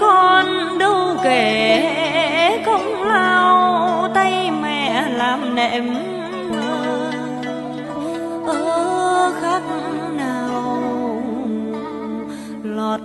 con đâu kể công lao tay mẹ làm nệm ơ khắc nào lọt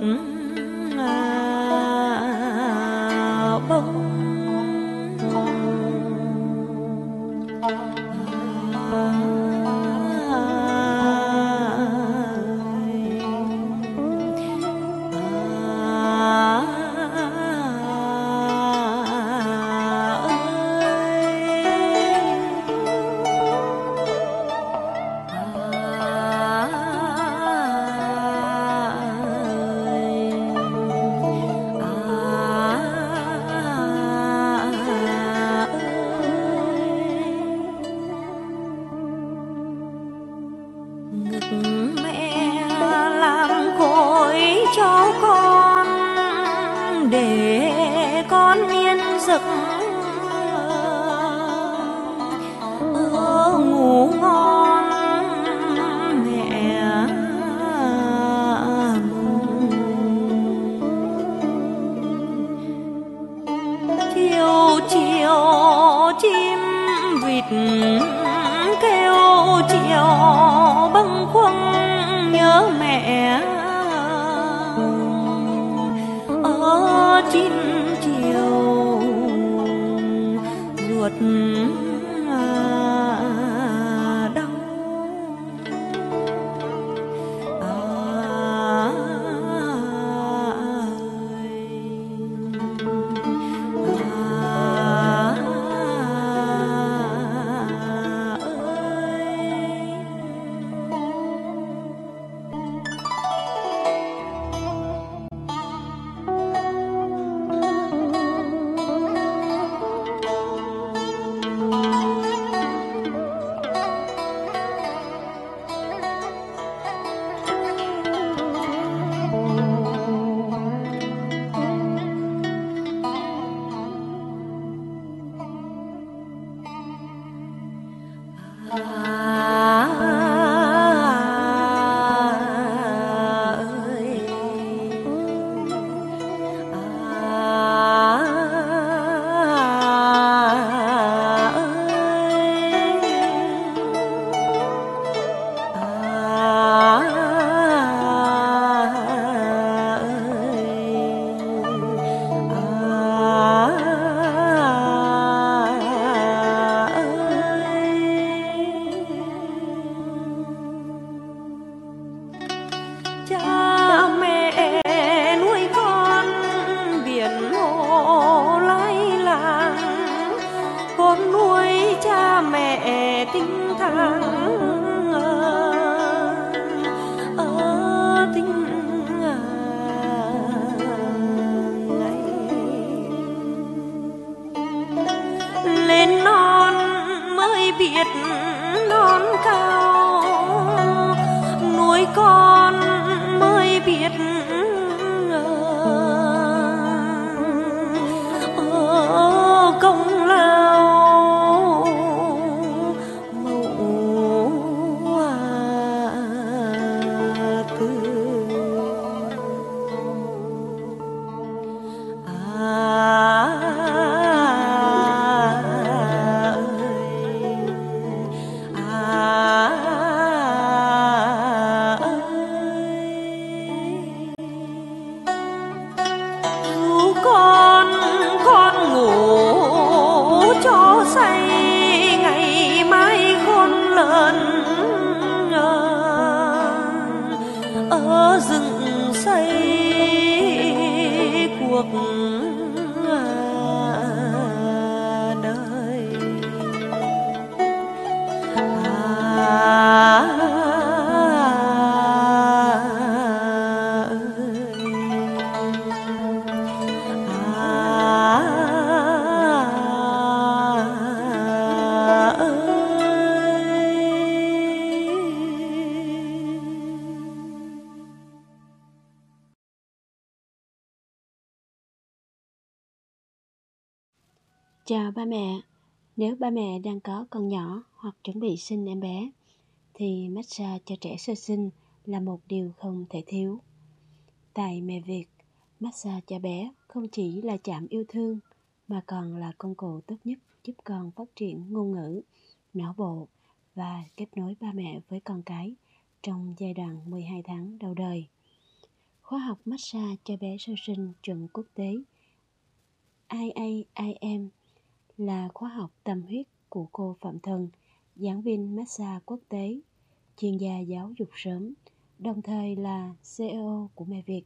Oh. Nếu ba mẹ đang có con nhỏ hoặc chuẩn bị sinh em bé, thì massage cho trẻ sơ sinh là một điều không thể thiếu. Tại mẹ Việt, massage cho bé không chỉ là chạm yêu thương mà còn là công cụ tốt nhất giúp con phát triển ngôn ngữ, não bộ và kết nối ba mẹ với con cái trong giai đoạn 12 tháng đầu đời. Khóa học massage cho bé sơ sinh chuẩn quốc tế IAIM là khóa học tâm huyết của cô Phạm Thần, giảng viên massage quốc tế, chuyên gia giáo dục sớm, đồng thời là CEO của Mẹ Việt.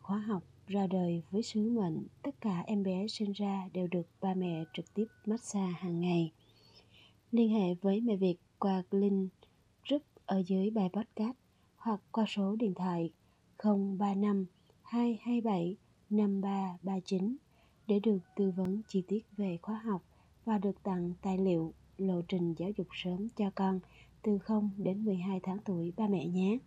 Khóa học ra đời với sứ mệnh tất cả em bé sinh ra đều được ba mẹ trực tiếp massage hàng ngày. Liên hệ với Mẹ Việt qua link group ở dưới bài podcast hoặc qua số điện thoại 035 227 5339 để được tư vấn chi tiết về khóa học và được tặng tài liệu lộ trình giáo dục sớm cho con từ 0 đến 12 tháng tuổi ba mẹ nhé.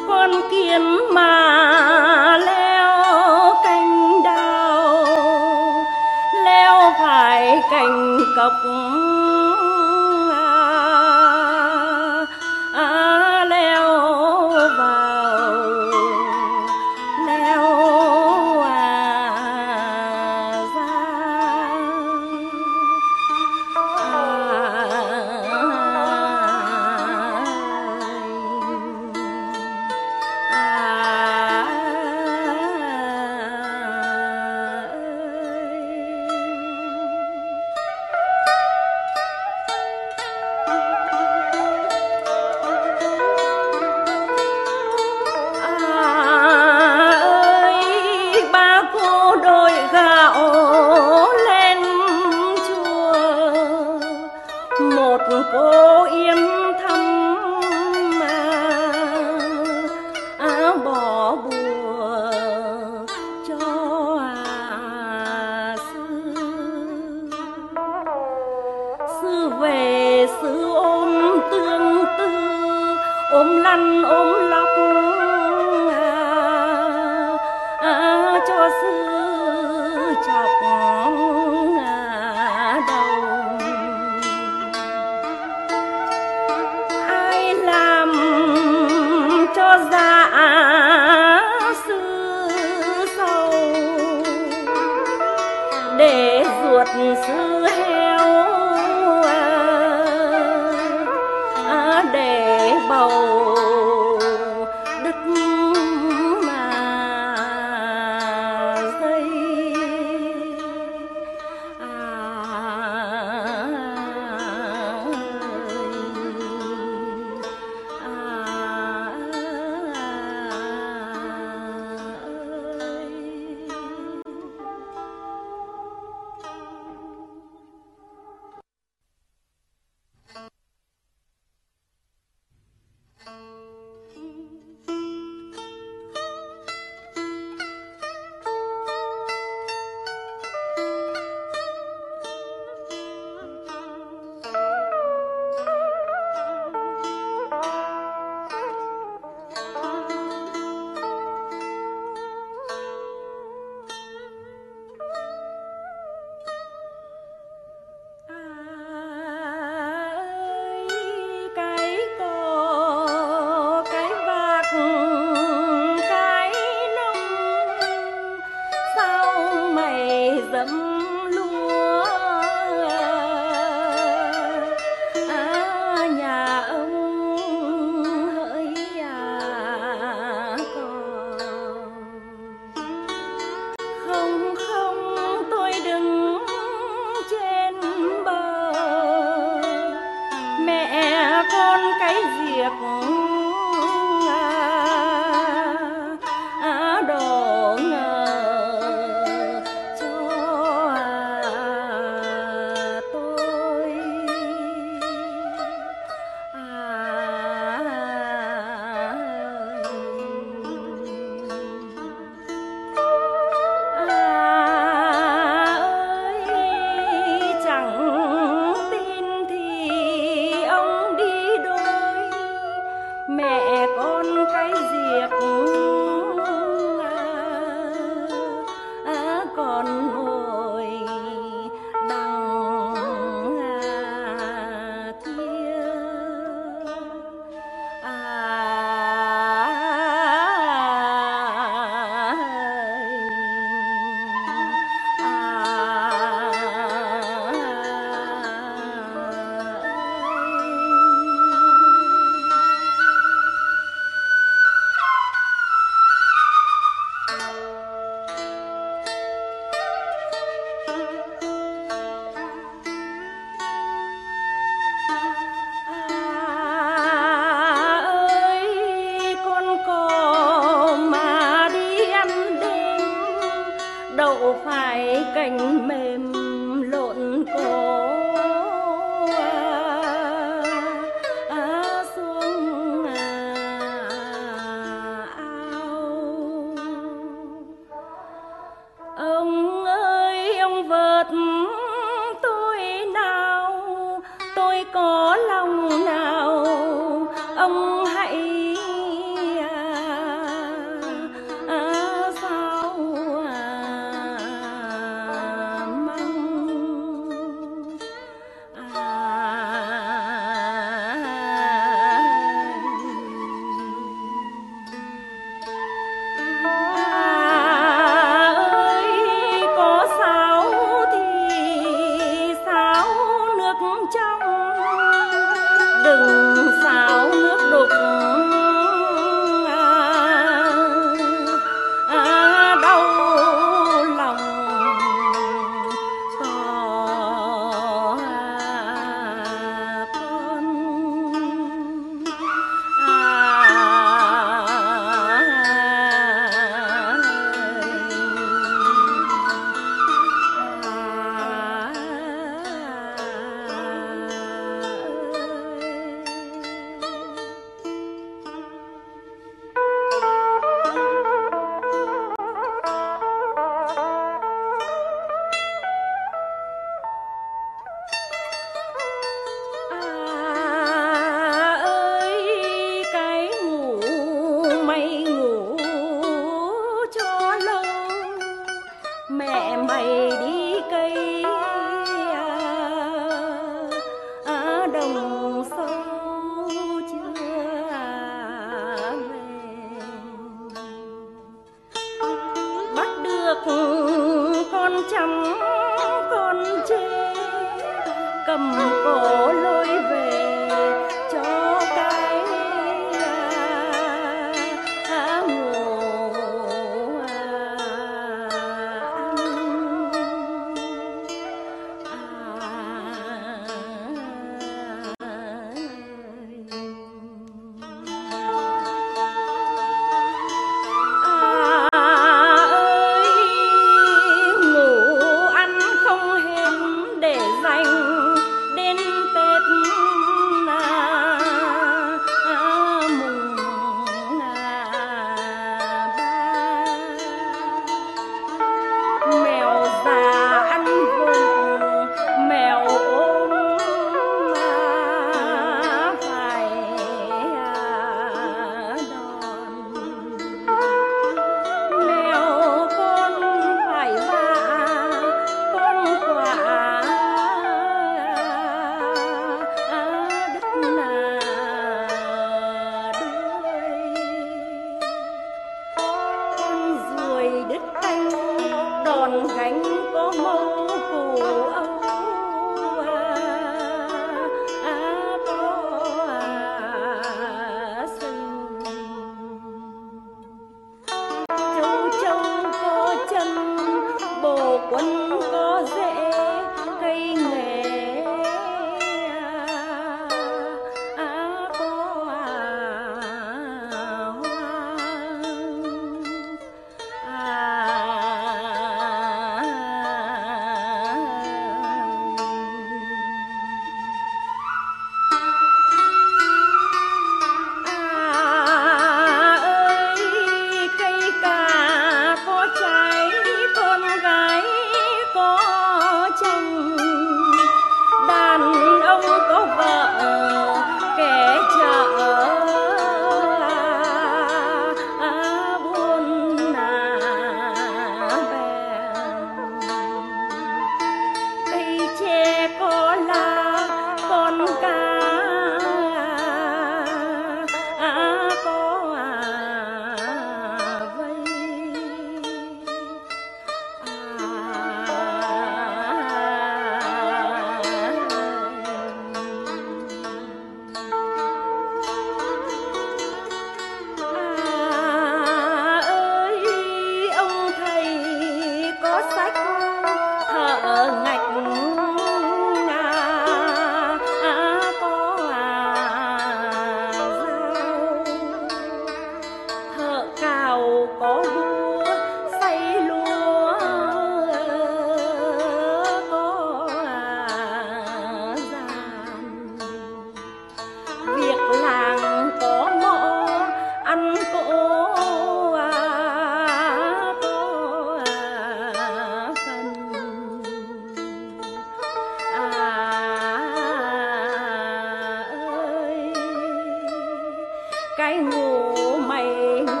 Anh.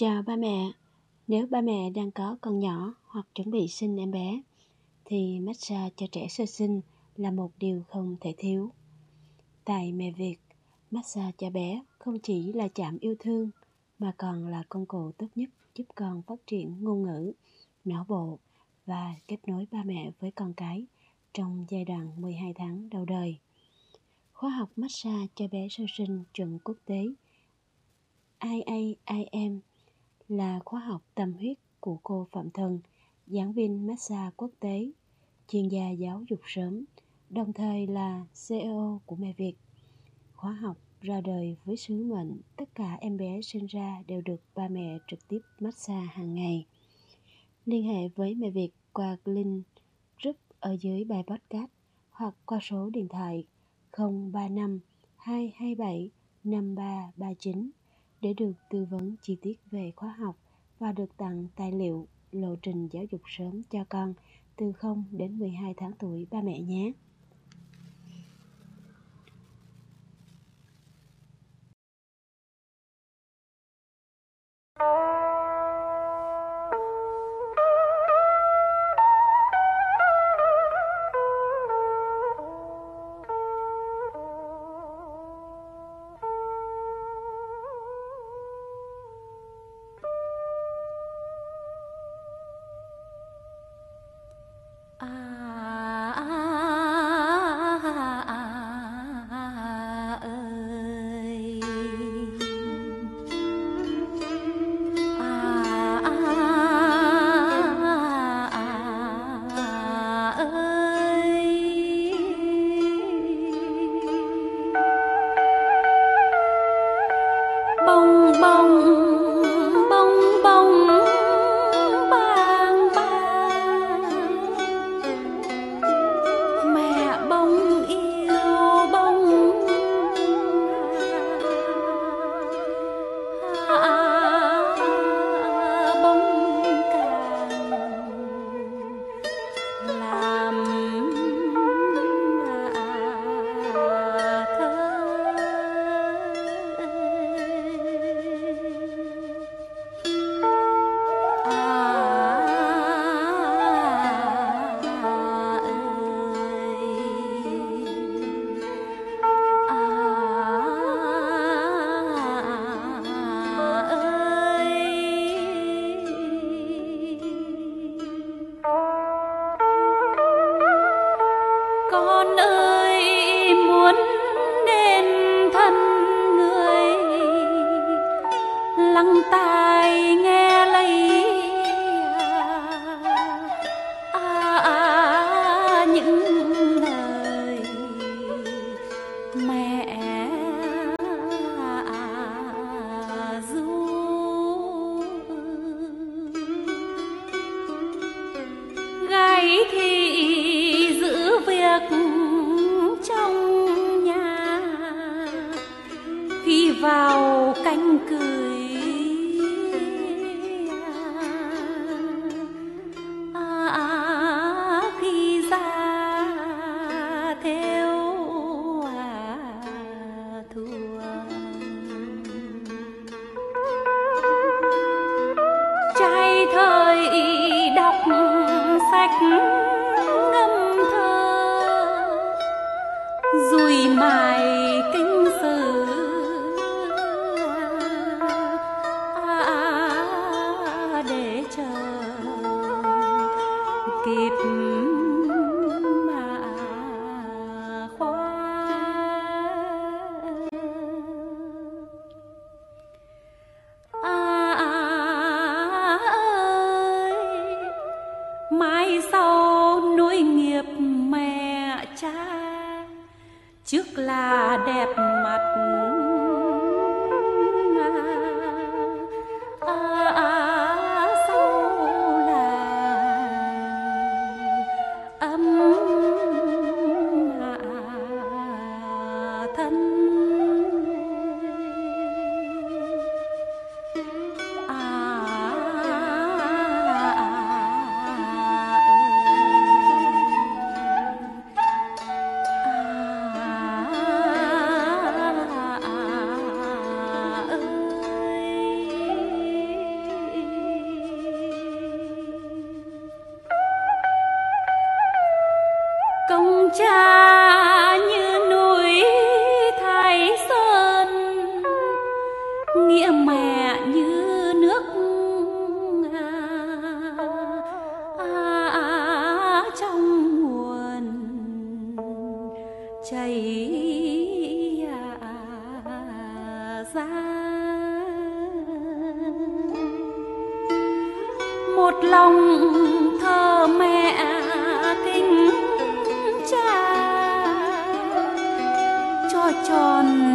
Chào ba mẹ, nếu ba mẹ đang có con nhỏ hoặc chuẩn bị sinh em bé, thì massage cho trẻ sơ sinh là một điều không thể thiếu. Tại mẹ Việt, massage cho bé không chỉ là chạm yêu thương mà còn là công cụ tốt nhất giúp con phát triển ngôn ngữ, não bộ và kết nối ba mẹ với con cái trong giai đoạn 12 tháng đầu đời. Khóa học massage cho bé sơ sinh chuẩn quốc tế IAIM là khóa học tâm huyết của cô Phạm Thân, giảng viên massage quốc tế, chuyên gia giáo dục sớm, đồng thời là CEO của Mẹ Việt. Khóa học ra đời với sứ mệnh tất cả em bé sinh ra đều được ba mẹ trực tiếp massage hàng ngày. Liên hệ với Mẹ Việt qua link group ở dưới bài podcast hoặc qua số điện thoại 035 227 5339 để được tư vấn chi tiết về khóa học và được tặng tài liệu lộ trình giáo dục sớm cho con từ 0 đến 12 tháng tuổi ba mẹ nhé. 个 chảy à, ra. Một lòng thơ mẹ kính cha cho tròn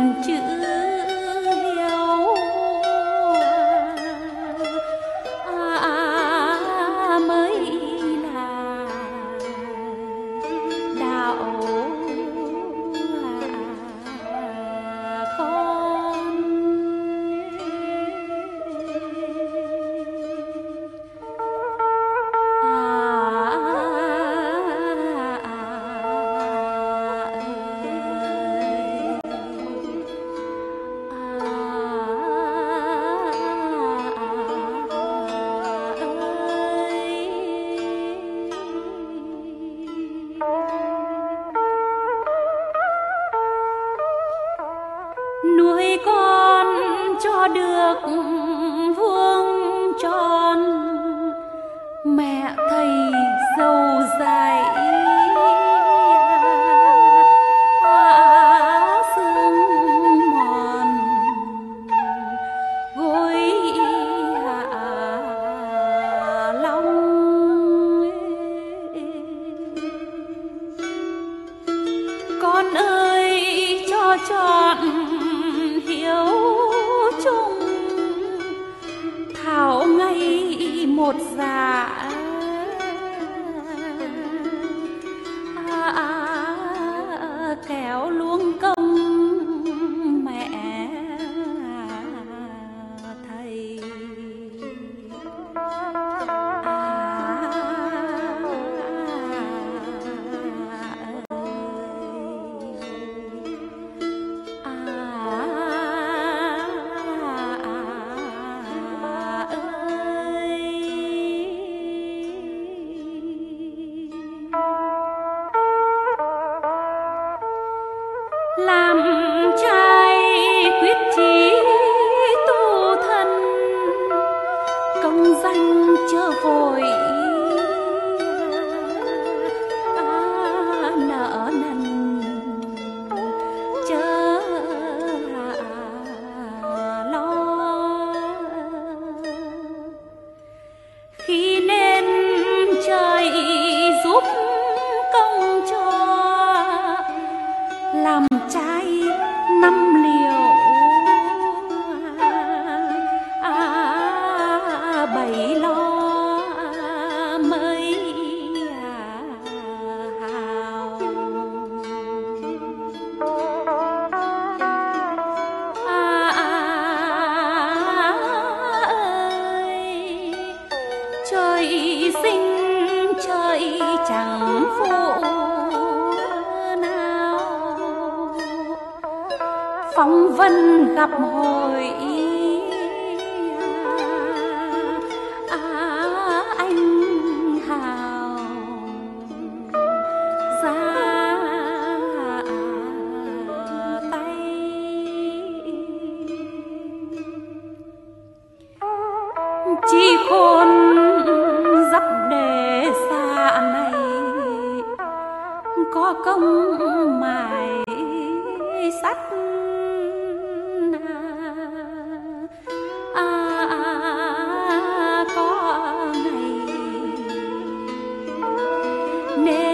Never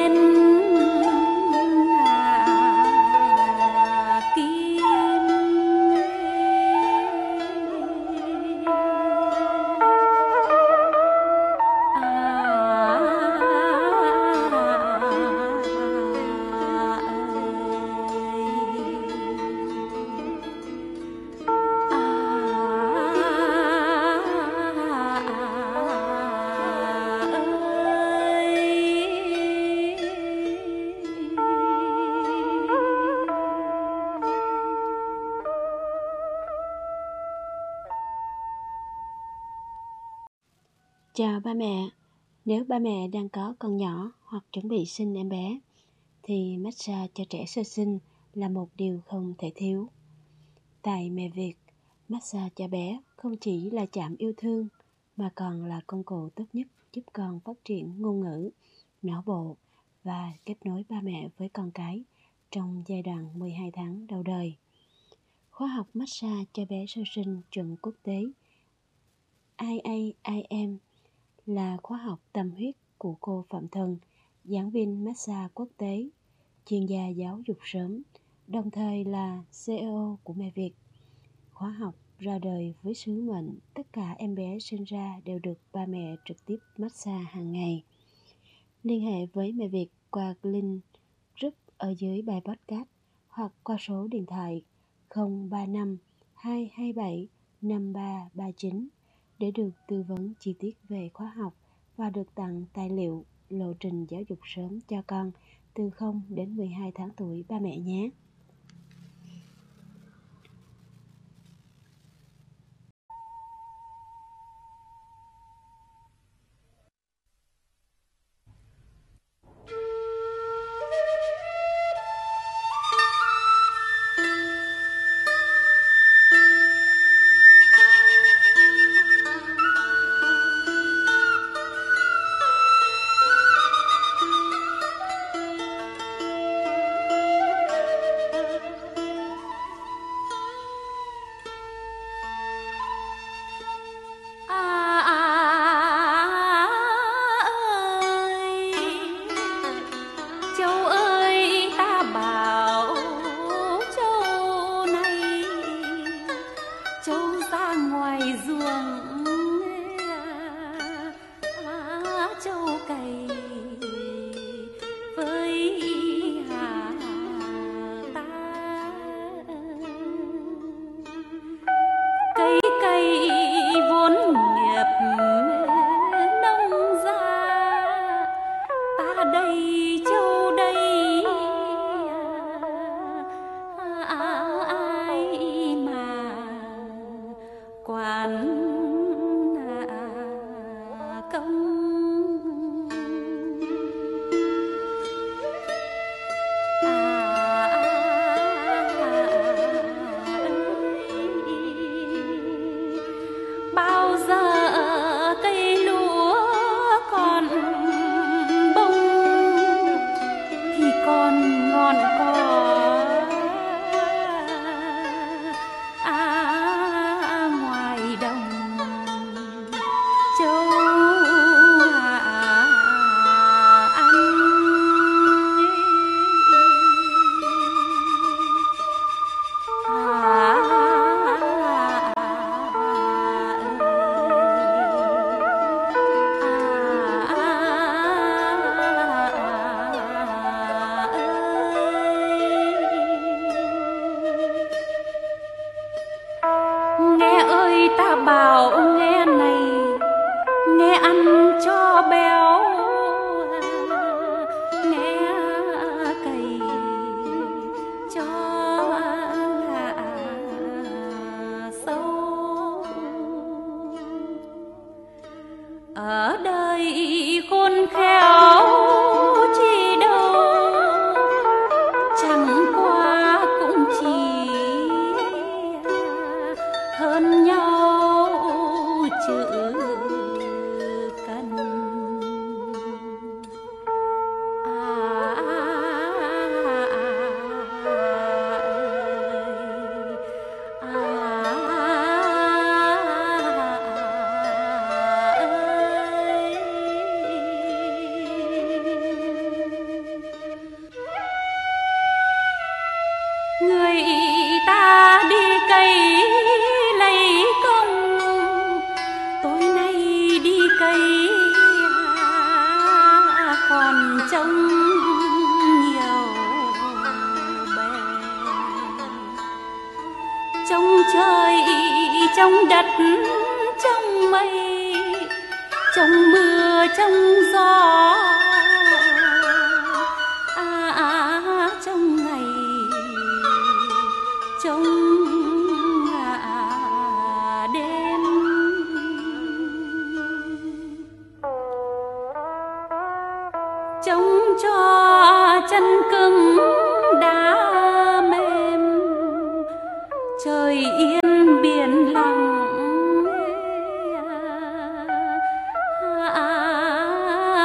Chào ba mẹ, nếu ba mẹ đang có con nhỏ hoặc chuẩn bị sinh em bé, thì massage cho trẻ sơ sinh là một điều không thể thiếu. Tại mẹ Việt, massage cho bé không chỉ là chạm yêu thương mà còn là công cụ tốt nhất giúp con phát triển ngôn ngữ, não bộ và kết nối ba mẹ với con cái trong giai đoạn 12 tháng đầu đời. Khóa học massage cho bé sơ sinh chuẩn quốc tế IAIM là khóa học tâm huyết của cô Phạm Thân, giảng viên massage quốc tế, chuyên gia giáo dục sớm, đồng thời là CEO của Mẹ Việt. Khóa học ra đời với sứ mệnh tất cả em bé sinh ra đều được ba mẹ trực tiếp massage hàng ngày. Liên hệ với Mẹ Việt qua link group ở dưới bài podcast hoặc qua số điện thoại 035 227 5339 để được tư vấn chi tiết về khóa học và được tặng tài liệu lộ trình giáo dục sớm cho con từ 0 đến 12 tháng tuổi ba mẹ nhé.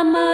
mama.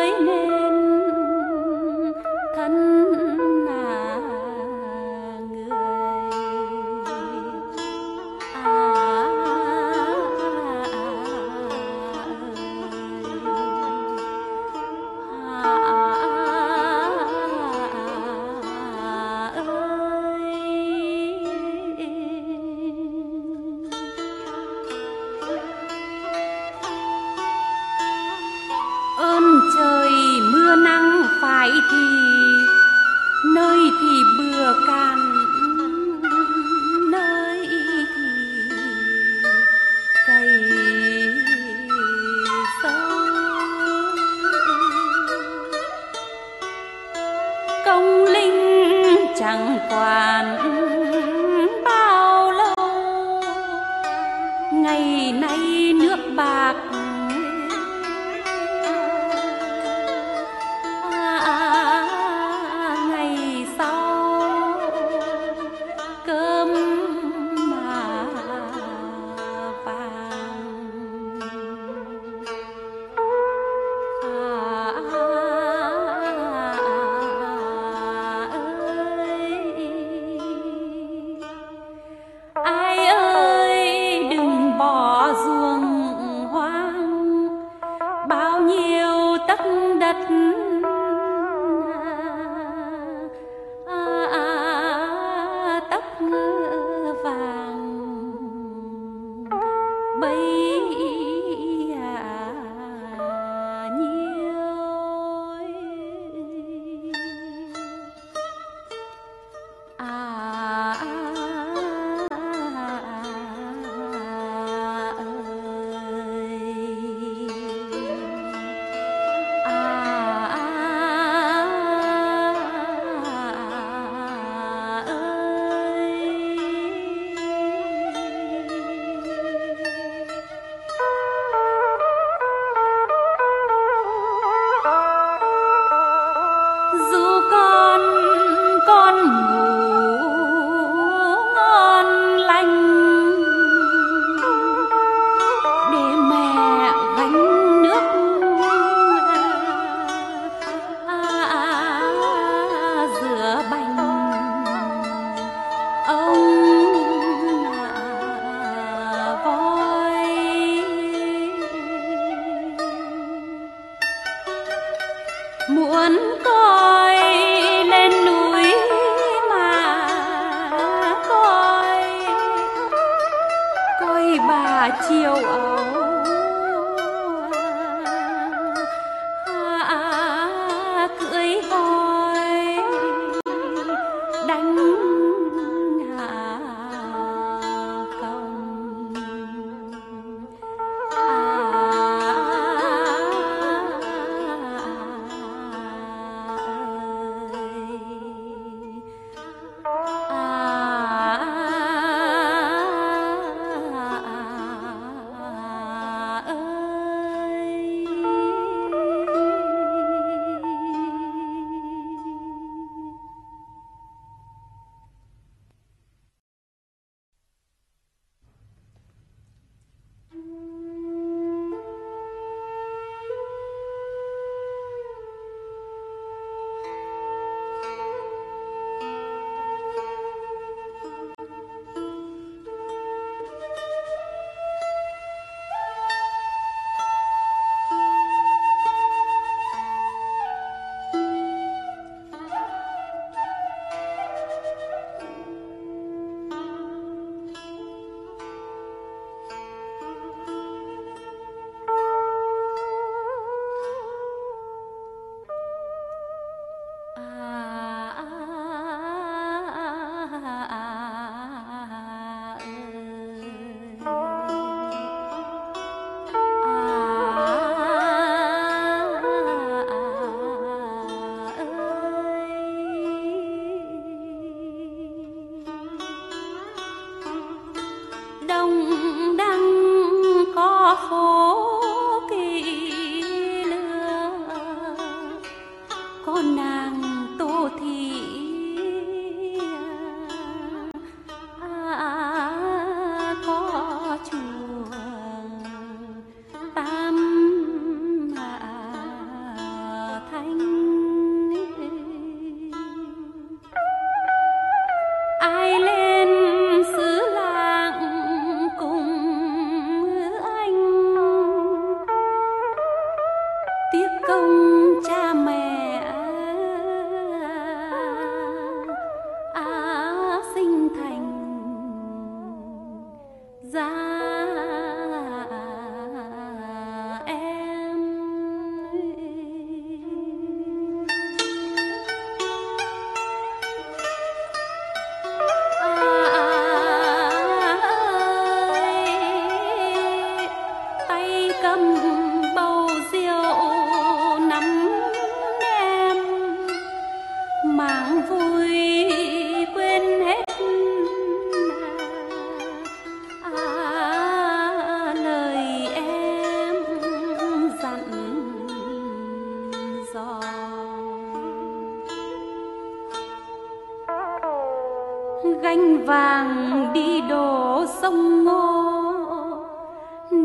Canh vàng đi đổ sông ngô.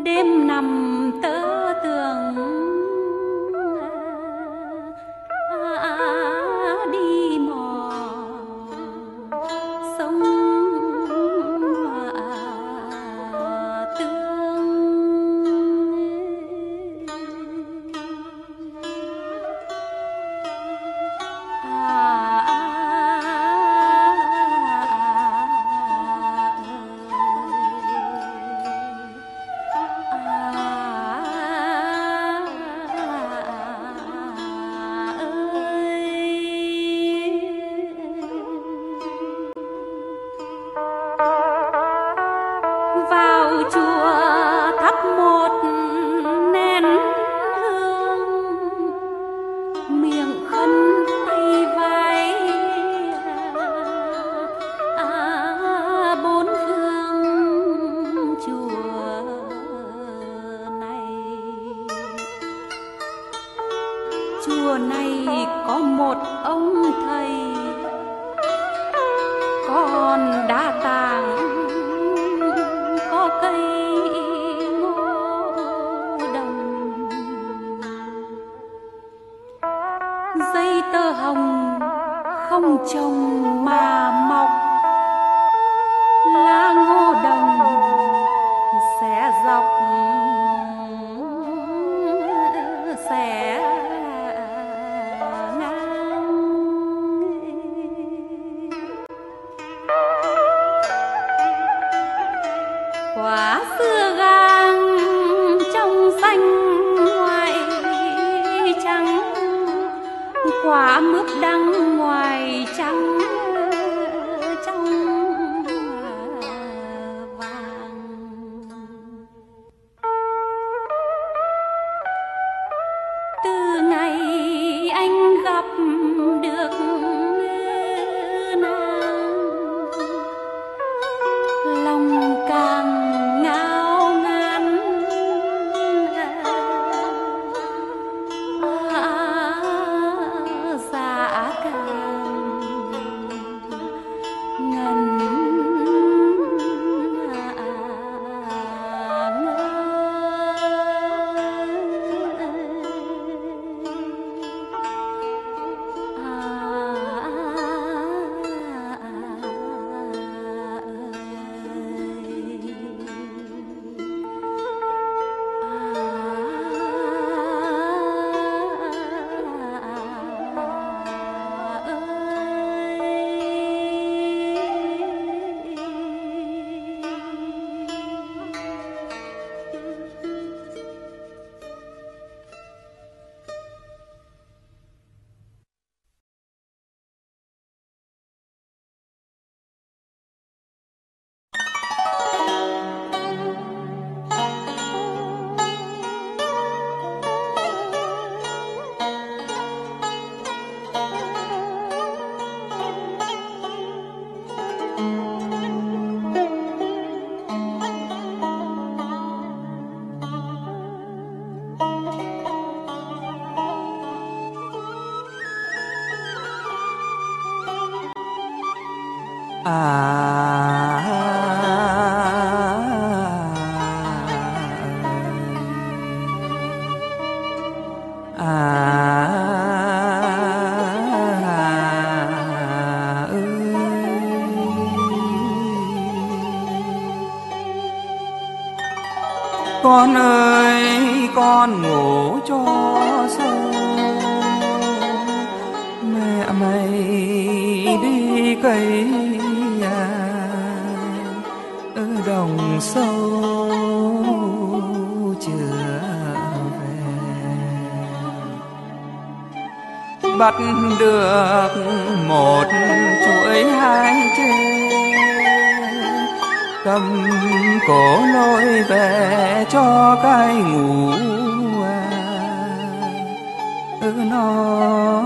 Đêm nằm bắt được một chuỗi hai trên cầm cổ lôi về cho cái ngủ à, ừ nó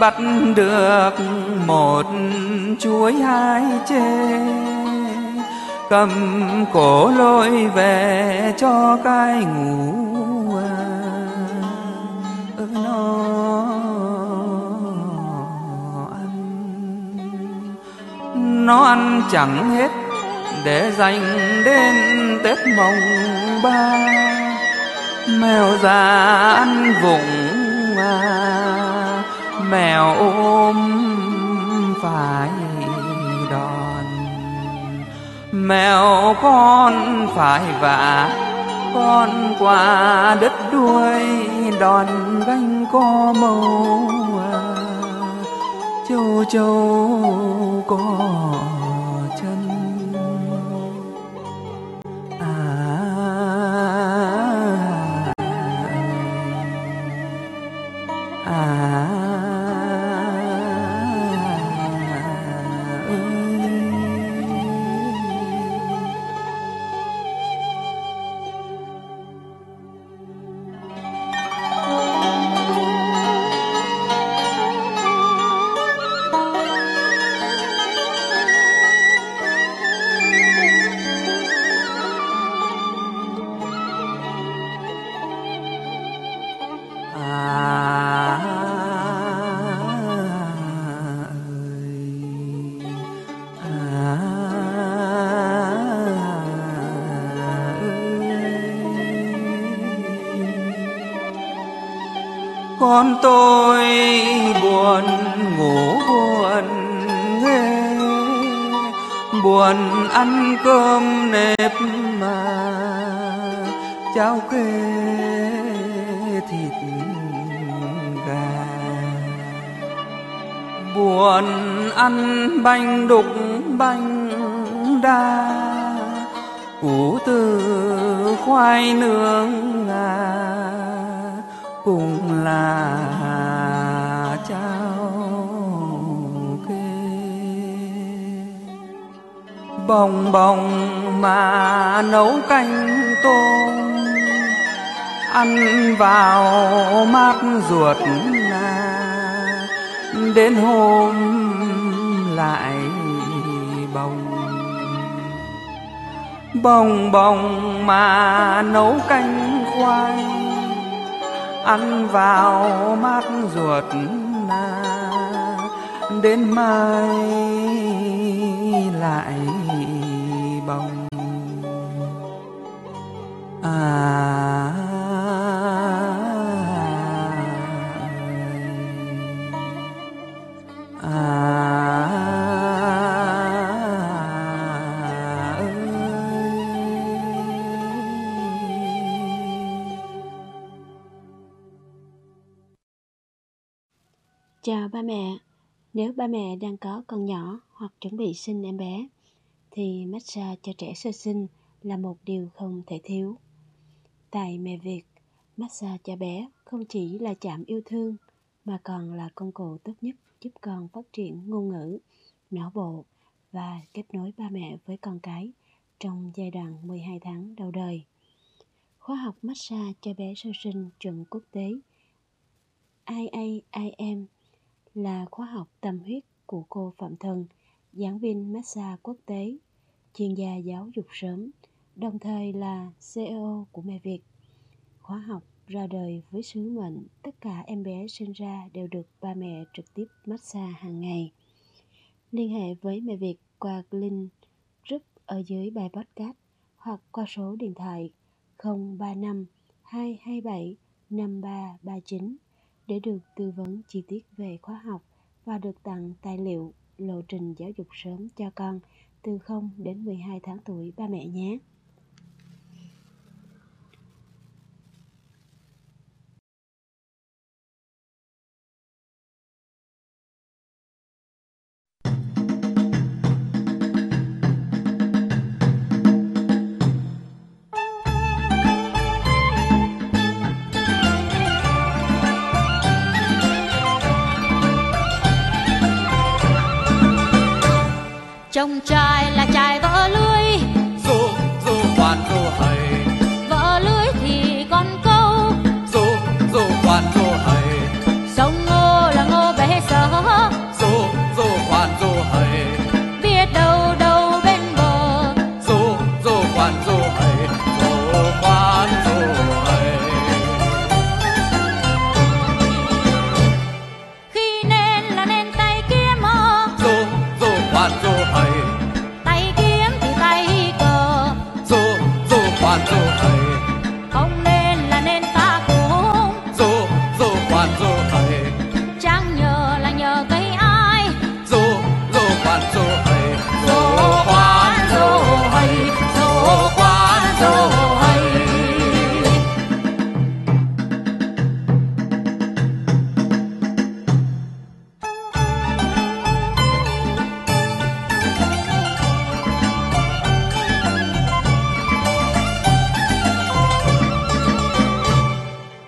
bắt được một chuối hai chê. Cầm cổ lôi về cho cái ngủ à. nó ăn. Nó ăn chẳng hết, để dành đến tết mồng ba. Mèo già ăn vùng à mèo ôm phải đòn. Mèo con phải vả, con qua đất đuôi đòn gánh có màu à. châu châu có buồn ăn bánh đục bánh đa. Củ từ khoai nướng ngà, cùng là trao kê. Bồng bồng mà nấu canh tôm, ăn vào mát ruột đến hôm lại bồng. Bồng bồng mà nấu canh khoai, ăn vào mát ruột na. Đến mai lại bồng. À. Chào ba mẹ, nếu ba mẹ đang có con nhỏ hoặc chuẩn bị sinh em bé, thì massage cho trẻ sơ sinh là một điều không thể thiếu. Tại mẹ Việt, massage cho bé không chỉ là chạm yêu thương mà còn là công cụ tốt nhất giúp con phát triển ngôn ngữ, não bộ và kết nối ba mẹ với con cái trong giai đoạn 12 tháng đầu đời. Khóa học massage cho bé sơ sinh chuẩn quốc tế IAIM là khóa học tâm huyết của cô Phạm Thân, giảng viên massage quốc tế, chuyên gia giáo dục sớm, đồng thời là CEO của Mẹ Việt. Khóa học ra đời với sứ mệnh tất cả em bé sinh ra đều được ba mẹ trực tiếp massage hàng ngày. Liên hệ với Mẹ Việt qua link group ở dưới bài podcast hoặc qua số điện thoại 035 227 5339 để được tư vấn chi tiết về khóa học và được tặng tài liệu lộ trình giáo dục sớm cho con từ 0 đến 12 tháng tuổi ba mẹ nhé.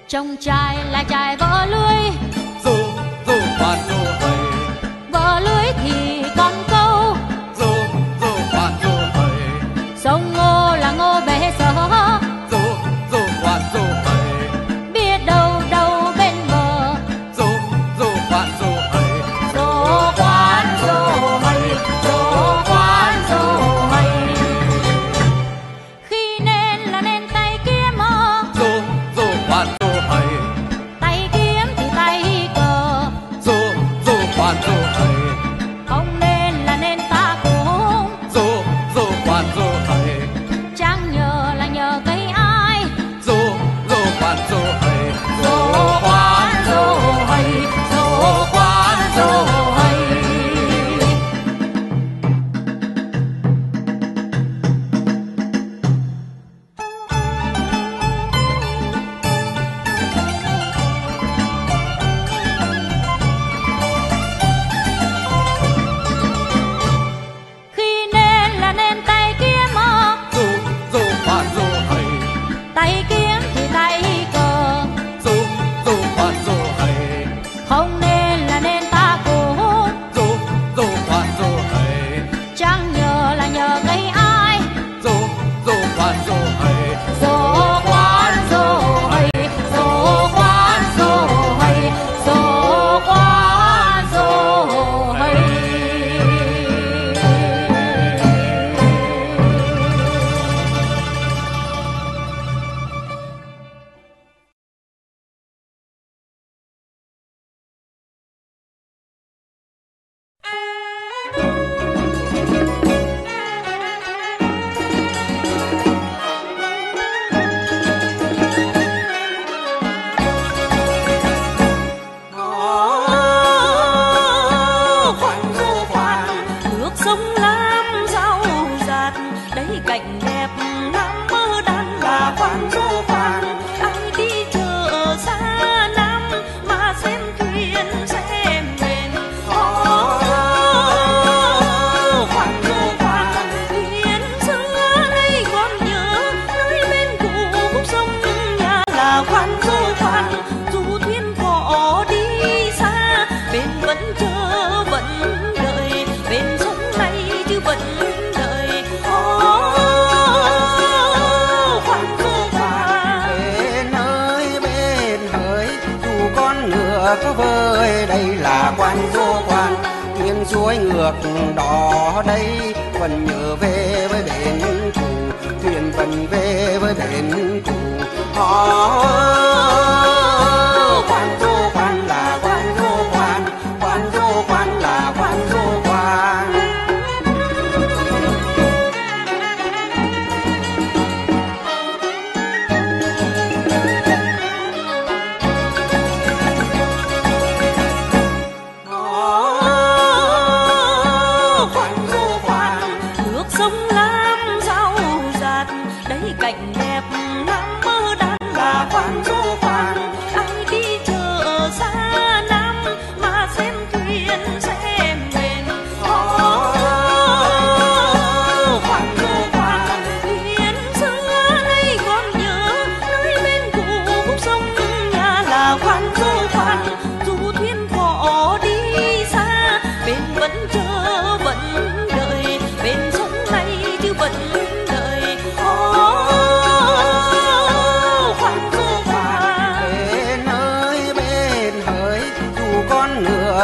Trong trai là trai vỡ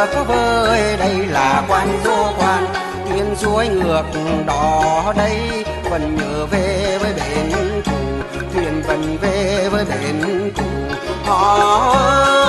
khắp vơi, đây là quan vô quan. Tiếng suối ngược đỏ đây, vẫn nhớ về với bến cũ thuyền vẫn về với bến cũ họ ơi